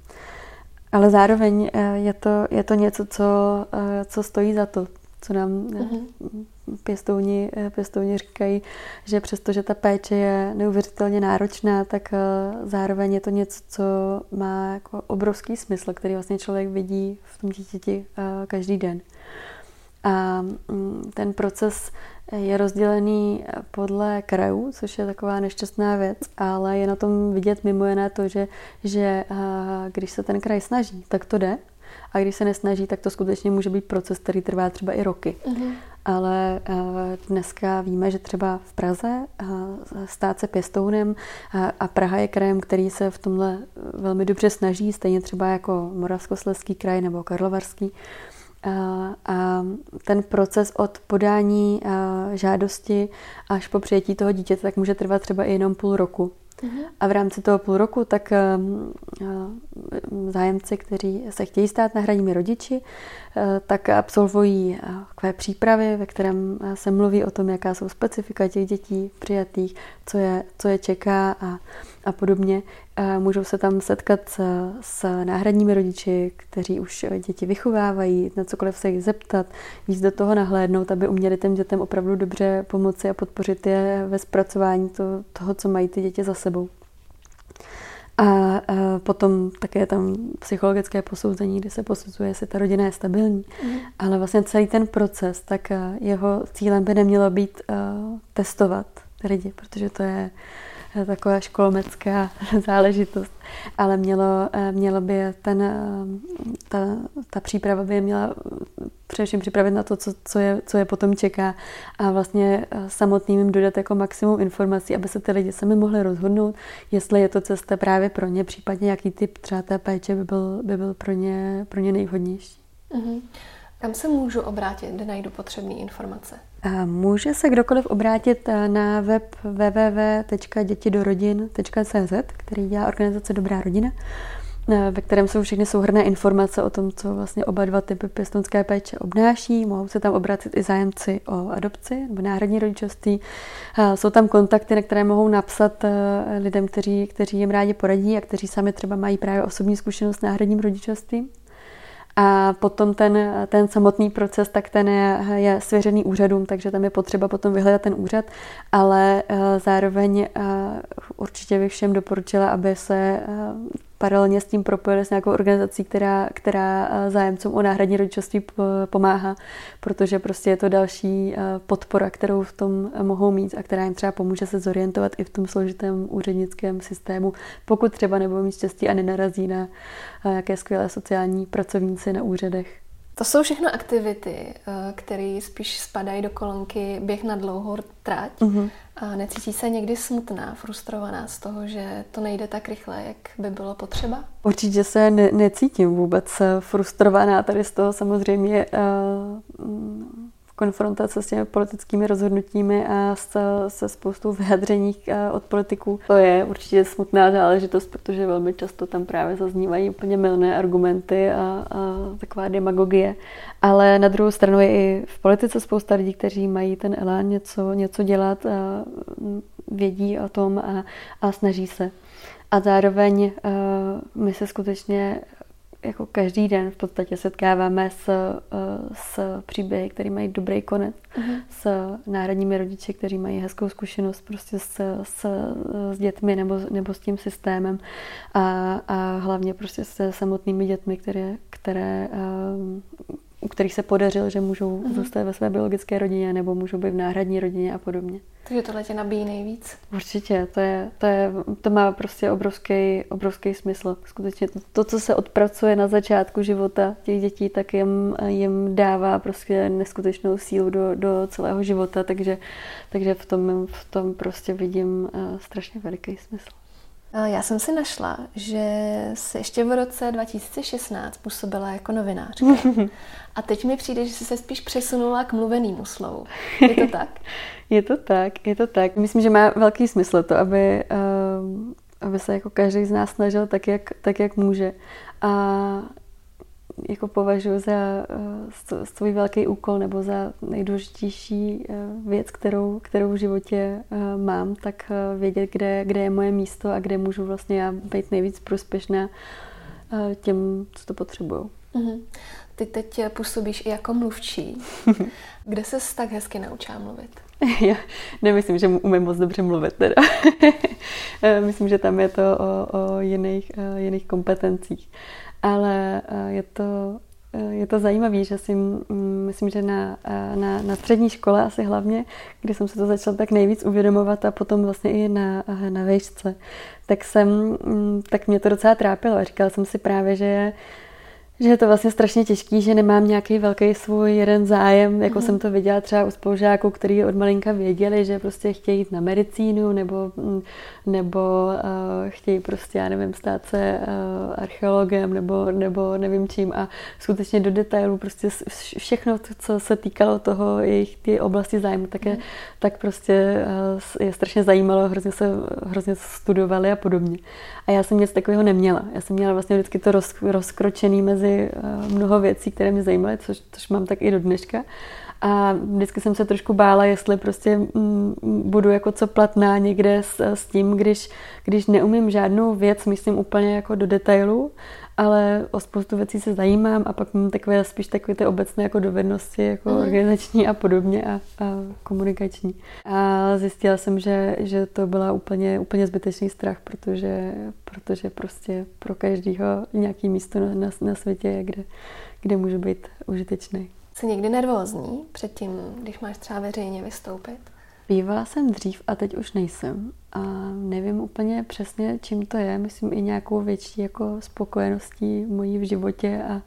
Ale zároveň eh, je to, je to něco, co, eh, co stojí za to, co nám uh-huh. pěstouni, pěstouni říkají, že přestože ta péče je neuvěřitelně náročná, tak zároveň je to něco, co má jako obrovský smysl, který vlastně člověk vidí v tom dítěti každý den. A mm, ten proces je rozdělený podle krajů, což je taková nešťastná věc, ale je na tom vidět mimo jiné to, že, že když se ten kraj snaží, tak to jde. A když se nesnaží, tak to skutečně může být proces, který trvá třeba i roky. Uh-huh. Ale dneska víme, že třeba v Praze stát se pěstounem a Praha je krajem, který se v tomhle velmi dobře snaží, stejně třeba jako Moravskoslezský kraj nebo Karlovarský, a ten proces od podání žádosti až po přijetí toho dítěte tak může trvat třeba i jenom půl roku. Uh-huh. A v rámci toho půl roku tak zájemci, kteří se chtějí stát nahradními rodiči, tak absolvují takové přípravy, ve kterém se mluví o tom, jaká jsou specifika těch dětí přijatých, co je, co je čeká a, a podobně. Můžou se tam setkat s, náhradními rodiči, kteří už děti vychovávají, na cokoliv se jich zeptat, víc do toho nahlédnout, aby uměli těm dětem opravdu dobře pomoci a podpořit je ve zpracování to, toho, co mají ty děti za sebou. A, a potom také tam psychologické posouzení, kdy se posuzuje, jestli ta rodina je stabilní. Mm. Ale vlastně celý ten proces, tak jeho cílem by nemělo být testovat lidi, protože to je taková školomecká záležitost, ale mělo, eh, mělo by ten, eh, ta, ta příprava by je měla především připravit na to, co, co, je, co je potom čeká a vlastně eh, samotným jim dodat jako maximum informací, aby se ty lidi sami mohli rozhodnout, jestli je to cesta právě pro ně, případně jaký typ třeba té péče by byl, by byl pro, ně, pro ně nejvhodnější. Uh-huh. Kam se můžu obrátit, kde najdu potřebné informace? Může se kdokoliv obrátit na web www.dětidorodin.cz, který dělá organizace Dobrá rodina. Eh, ve kterém jsou všechny souhrné informace o tom, co vlastně oba dva typy pěstonské péče obnáší. Mohou se tam obrátit i zájemci o adopci nebo náhradní rodičovství. Eh, jsou tam kontakty, na které mohou napsat eh, lidem, kteří, kteří jim rádi poradí a kteří sami třeba mají právě osobní zkušenost s náhradním rodičovstvím. A potom ten, ten samotný proces, tak ten je, je svěřený úřadům, takže tam je potřeba potom vyhledat ten úřad, ale zároveň určitě bych všem doporučila, aby se paralelně s tím propojili s nějakou organizací, která, která eh, zájemcům o náhradní rodičovství pomáhá, protože prostě je to další eh, podpora, kterou v tom eh, mohou mít a která jim třeba pomůže se zorientovat i v tom složitém úřednickém systému, pokud třeba nebudou mít štěstí a nenarazí na nějaké skvělé sociální pracovníci na úřadech. To jsou všechno aktivity, eh, které spíš spadají do kolonky běh na dlouhou trať. Uh-huh. A necítí se někdy smutná, frustrovaná z toho, že to nejde tak rychle, jak by bylo potřeba? Určitě se ne- necítím vůbec frustrovaná tady z toho samozřejmě. Uh, konfrontace s těmi politickými rozhodnutími a se, se spoustou vyjadření eh, od politiků. To je určitě smutná záležitost, protože velmi často tam právě zaznívají úplně milné argumenty a, a taková demagogie. Ale na druhou stranu je i v politice spousta lidí, kteří mají ten elán něco, něco dělat a vědí o tom a, a snaží se. A zároveň uh, my se skutečně jako každý den v podstatě setkáváme s, eh, s příběhy, které mají dobrý konec, uh-huh. s náhradními rodiči, kteří mají hezkou zkušenost prostě s, s, s dětmi nebo, nebo s tím systémem a, a hlavně prostě se samotnými dětmi, které, které u kterých se podařilo, že můžou uh-huh. zůstat ve své biologické rodině nebo můžou být v náhradní rodině a podobně. Takže tohle tě nabíjí nejvíc? Určitě, to, je, to, je, to má prostě obrovský, obrovský smysl. Skutečně to, to, co se odpracuje na začátku života těch dětí, tak jim, jim dává prostě neskutečnou sílu do, do celého života, takže, takže v, tom, v tom prostě vidím uh, strašně veliký smysl. Já jsem si našla, že se ještě v roce 2016 působila jako novinářka. A teď mi přijde, že jsi se spíš přesunula k mluvenému slovu. Je to tak? je to tak, je to tak. Myslím, že má velký smysl to, aby, uh, aby se jako každý z nás snažil tak, jak, tak, jak může. A jako považuji za uh, svůj velký úkol nebo za nejdůležitější uh, věc, kterou, kterou v životě uh, mám, tak vědět, kde, kde je moje místo a kde můžu vlastně já být nejvíc prospěšná těm, co to potřebují. Uh-huh. Ty teď působíš i jako mluvčí. Kde se tak hezky naučila mluvit? Já nemyslím, že umím moc dobře mluvit teda. Myslím, že tam je to o, o jiných, o jiných kompetencích ale eh, je to, eh, je to zajímavé, že si mm, myslím, že na, eh, na, na střední škole asi hlavně, kdy jsem se to začala tak nejvíc uvědomovat a potom vlastně i na, na vejšce, tak jsem, mm, tak mě to docela trápilo. Říkala jsem si právě, že je že je to vlastně strašně těžký, že nemám nějaký velký svůj jeden zájem, jako mm. jsem to viděla třeba u spolužáků, kteří od malinka věděli, že prostě chtějí jít na medicínu nebo, mm, nebo uh, chtějí prostě, já nevím, stát se uh, archeologem nebo, nebo nevím čím a skutečně do detailu prostě všechno, co se týkalo toho jejich ty oblasti zájmu, tak, je, mm. tak prostě uh, je strašně zajímalo, hrozně se hrozně studovali a podobně. A já jsem nic takového neměla. Já jsem měla vlastně vždycky to roz, rozkročený mezi Eh, mnoho věcí, které mě zajímaly, což, což mám tak i do dneška. A vždycky jsem se trošku bála, jestli prostě mm, budu jako co platná někde s, s tím, když, když neumím žádnou věc, myslím úplně jako do detailu, ale o spoustu věcí se zajímám a pak mám takové spíš takové ty obecné jako dovednosti, jako mm. organizační a podobně a, a komunikační. A zjistila jsem, že, že to byla úplně, úplně zbytečný strach, protože, protože prostě pro každého nějaký místo na, na, na světě je, kde, kde může být užitečný. Jsi někdy nervózní předtím, když máš třeba veřejně vystoupit? Bývala jsem dřív a teď už nejsem. A nevím úplně přesně, čím to je. Myslím i nějakou větší jako spokojeností mojí v životě a,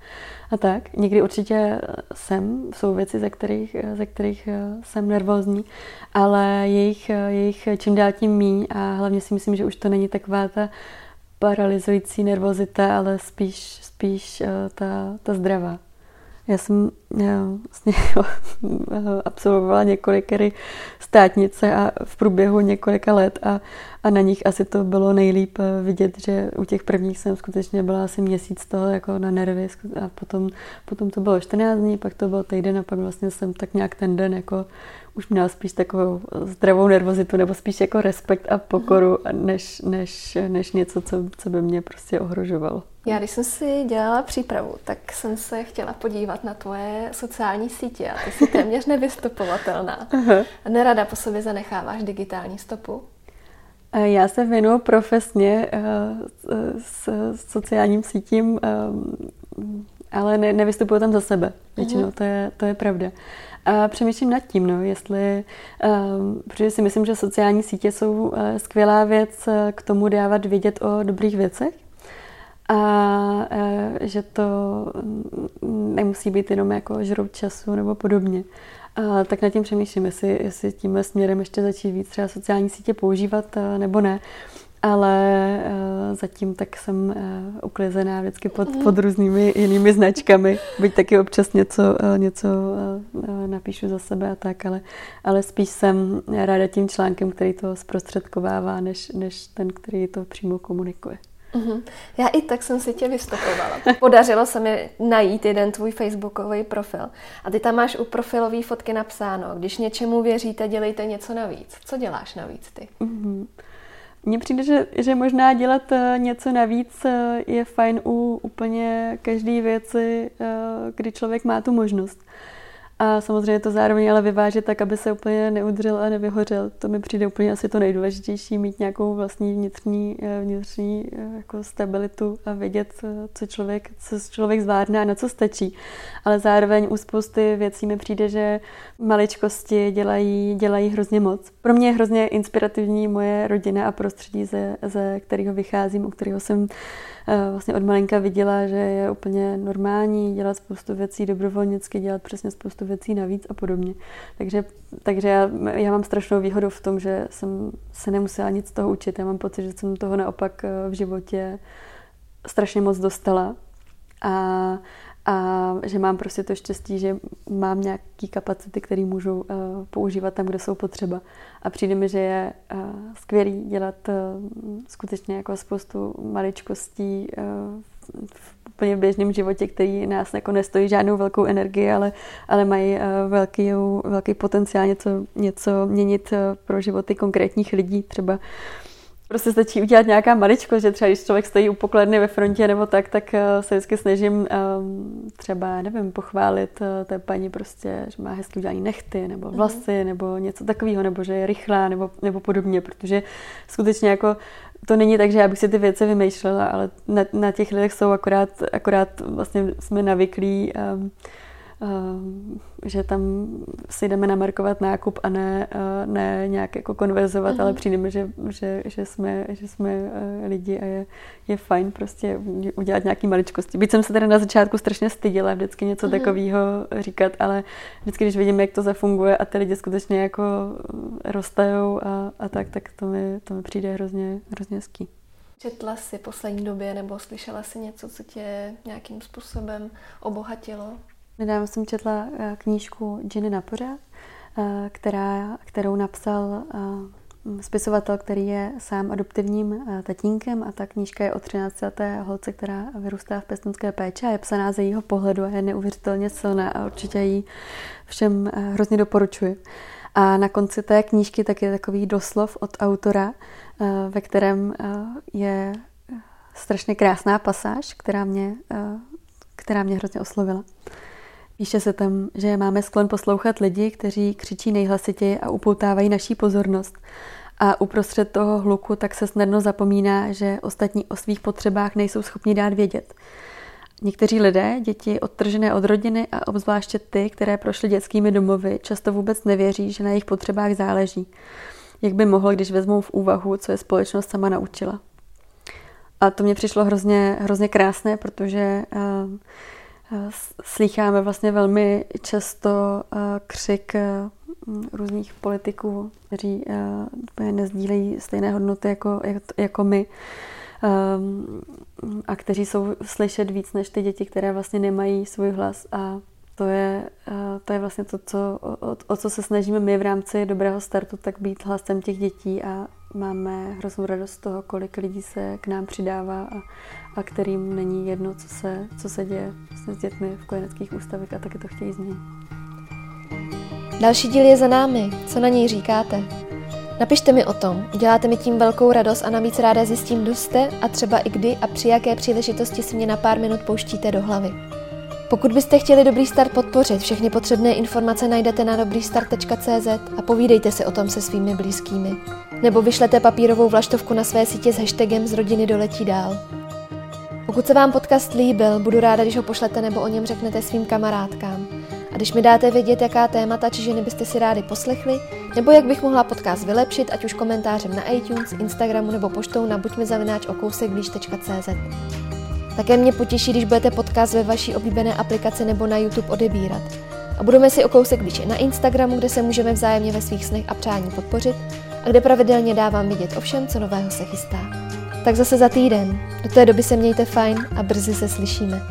a tak. Někdy určitě jsem, jsou věci, ze kterých, ze kterých jsem nervózní, ale jejich, jejich čím dál tím míň a hlavně si myslím, že už to není taková ta paralyzující nervozita, ale spíš, spíš ta, ta zdravá. Já jsem já vlastně absolvovala několikery státnice a v průběhu několika let a, a na nich asi to bylo nejlíp eh, vidět, že u těch prvních jsem skutečně byla asi měsíc toho jako na nervy a potom, potom to bylo 14 dní, pak to byl týden a pak vlastně jsem tak nějak ten den jako už měla spíš takovou zdravou nervozitu nebo spíš jako respekt a pokoru, než, než, než něco, co, co by mě prostě ohrožovalo. Já když jsem si dělala přípravu, tak jsem se chtěla podívat na tvoje sociální sítě a ty jsi téměř nevystupovatelná. A nerada po sobě zanecháváš digitální stopu? Já se věnuju profesně eh, s sociálním sítím, ale ne, nevystupuju tam za sebe. Většinou, uh-huh. to, je, to je pravda. A přemýšlím nad tím, no, jestli, um, protože si myslím, že sociální sítě jsou uh, skvělá věc k tomu dávat vědět o dobrých věcech a uh, že to nemusí být jenom jako žrout času nebo podobně. A tak nad tím přemýšlím, jestli, jestli tímhle směrem ještě začít víc třeba sociální sítě používat nebo ne. Ale uh, zatím tak jsem uklizená vždycky pod, mhm. pod různými jinými značkami. Byť taky občas něco, něco napíšu za sebe a tak, ale, ale spíš jsem ráda tím článkem, který to zprostředkovává, než, než ten, který to přímo komunikuje. Mm-hmm. Já i tak jsem si tě vystupovala. Podařilo se mi najít jeden tvůj facebookový profil. A ty tam máš u profilové fotky napsáno, když něčemu věříte, dělejte něco navíc. Co děláš navíc ty? Mm-hmm. Mně přijde, že, že možná dělat uh, něco navíc uh, je fajn u úplně každé věci, uh, kdy člověk má tu možnost. A samozřejmě to zároveň ale vyvážet tak, aby se úplně neudřel a nevyhořel. To mi přijde úplně asi to nejdůležitější, mít nějakou vlastní vnitřní, vnitřní jako stabilitu a vědět, co člověk, co člověk zvládne a na co stačí. Ale zároveň u spousty věcí mi přijde, že maličkosti dělají, dělají hrozně moc. Pro mě je hrozně inspirativní moje rodina a prostředí, ze, ze kterého vycházím, u kterého jsem Eh, vlastně od malinka viděla, že je úplně normální dělat spoustu věcí dobrovolnicky, dělat přesně spoustu věcí navíc a podobně. Takže, takže já, já mám strašnou výhodu v tom, že jsem se nemusela nic z toho učit. Já mám pocit, že jsem toho naopak eh, v životě strašně moc dostala. A, a že mám prostě to štěstí, že mám nějaké kapacity, které můžu uh, používat tam, kde jsou potřeba. A přijde mi, že je uh, skvělý dělat uh, skutečně jako spoustu maličkostí uh, v úplně běžném životě, který nás jako nestojí žádnou velkou energii, ale, ale mají velký, velký potenciál něco, něco měnit pro životy konkrétních lidí. Třeba Prostě stačí udělat nějaká maličko, že třeba když člověk stojí u pokladny ve frontě nebo tak, tak eh, se vždycky snažím um, třeba, nevím, pochválit uh, té paní prostě, že má hezky udělaný nechty nebo mhm. vlasy mm. nebo něco takového, nebo že je rychlá nebo, nebo podobně, protože skutečně jako to není tak, že já bych si ty věci vymýšlela, ale na, na těch lidech jsou akorát, akorát vlastně jsme navyklí um, Ehm, že tam si jdeme namarkovat nákup a ne, eh, ne nějak jako konverzovat, uh-huh. ale mhm. přijdeme, že, že, že, jsme, že jsme eh, lidi a je, je fajn prostě udělat nějaký maličkosti. Byť jsem se teda na začátku strašně styděla vždycky něco uh-huh. takového říkat, ale vždycky, když vidím, jak to zafunguje a ty lidi skutečně jako roztajou a, a tak, tak to mi, to mi přijde hrozně, hrozně hezký. Četla jsi poslední době nebo slyšela jsi něco, co tě nějakým způsobem obohatilo? Nedávno jsem četla eh, knížku Ginny na pořád, eh, která, kterou napsal eh, spisovatel, který je sám adoptivním tatínkem a ta knížka je o 13 leté holce, která vyrůstá v pěstonské péči a je psaná ze jejího pohledu a je neuvěřitelně silná a určitě ji všem hrozně doporučuji. A na konci té knížky tak je takový doslov od autora, ve kterém je strašně krásná pasáž, která mě, která mě hrozně oslovila. Píše se tam, že máme sklon poslouchat lidi, kteří křičí nejhlasitěji a upoutávají naší pozornost. A uprostřed toho hluku tak se snadno zapomíná, že ostatní o svých potřebách nejsou schopni dát vědět. Někteří lidé, děti odtržené od rodiny a obzvláště ty, které prošly dětskými domovy, často vůbec nevěří, že na jejich potřebách záleží. Jak by mohlo, když vezmou v úvahu, co je společnost sama naučila. A to mě přišlo hrozně, hrozně krásné, protože uh, Slycháme vlastně velmi často křik různých politiků, kteří nezdílejí stejné hodnoty jako, jako my. A kteří jsou slyšet víc než ty děti, které vlastně nemají svůj hlas. A To je, eh, to je vlastně to, co, o, o co se snažíme my v rámci dobrého startu, tak být hlasem těch dětí a máme hroznou radost z toho, kolik lidí se k nám přidává a, a kterým není jedno, co se, co se děje vlastně s dětmi v kojeneckých ústavech a taky to chtějí změnit. Další díl je za námi. Co na něj říkáte? Napište mi o tom, uděláte mi tím velkou radost a navíc ráda zjistím, kdo jste a třeba i kdy a při jaké příležitosti si mě na pár minut pouštíte do hlavy. Pokud byste chtěli Dobrý start podpořit, všechny potřebné informace najdete na dobrýstart.cz a povídejte si o tom se svými blízkými. Nebo vyšlete papírovou vlaštovku na své sítě s hashtagem z rodiny doletí dál. Pokud se vám podcast líbil, budu ráda, když ho pošlete nebo o něm řeknete svým kamarádkám. A když mi dáte vědět, jaká témata či ženy byste si rádi poslechli, nebo jak bych mohla podcast vylepšit, ať už komentářem na iTunes, Instagramu nebo poštou na buďmizavináč.okousekblíž.cz. Také mě potěší, když budete podcast ve vaší oblíbené aplikaci nebo na YouTube odebírat. A budeme si o kousek blíž na Instagramu, kde se můžeme vzájemně ve svých snech a přání podpořit a kde pravidelně dávám vidět o všem, co nového se chystá. Tak zase za týden. Do té doby se mějte fajn a brzy se slyšíme.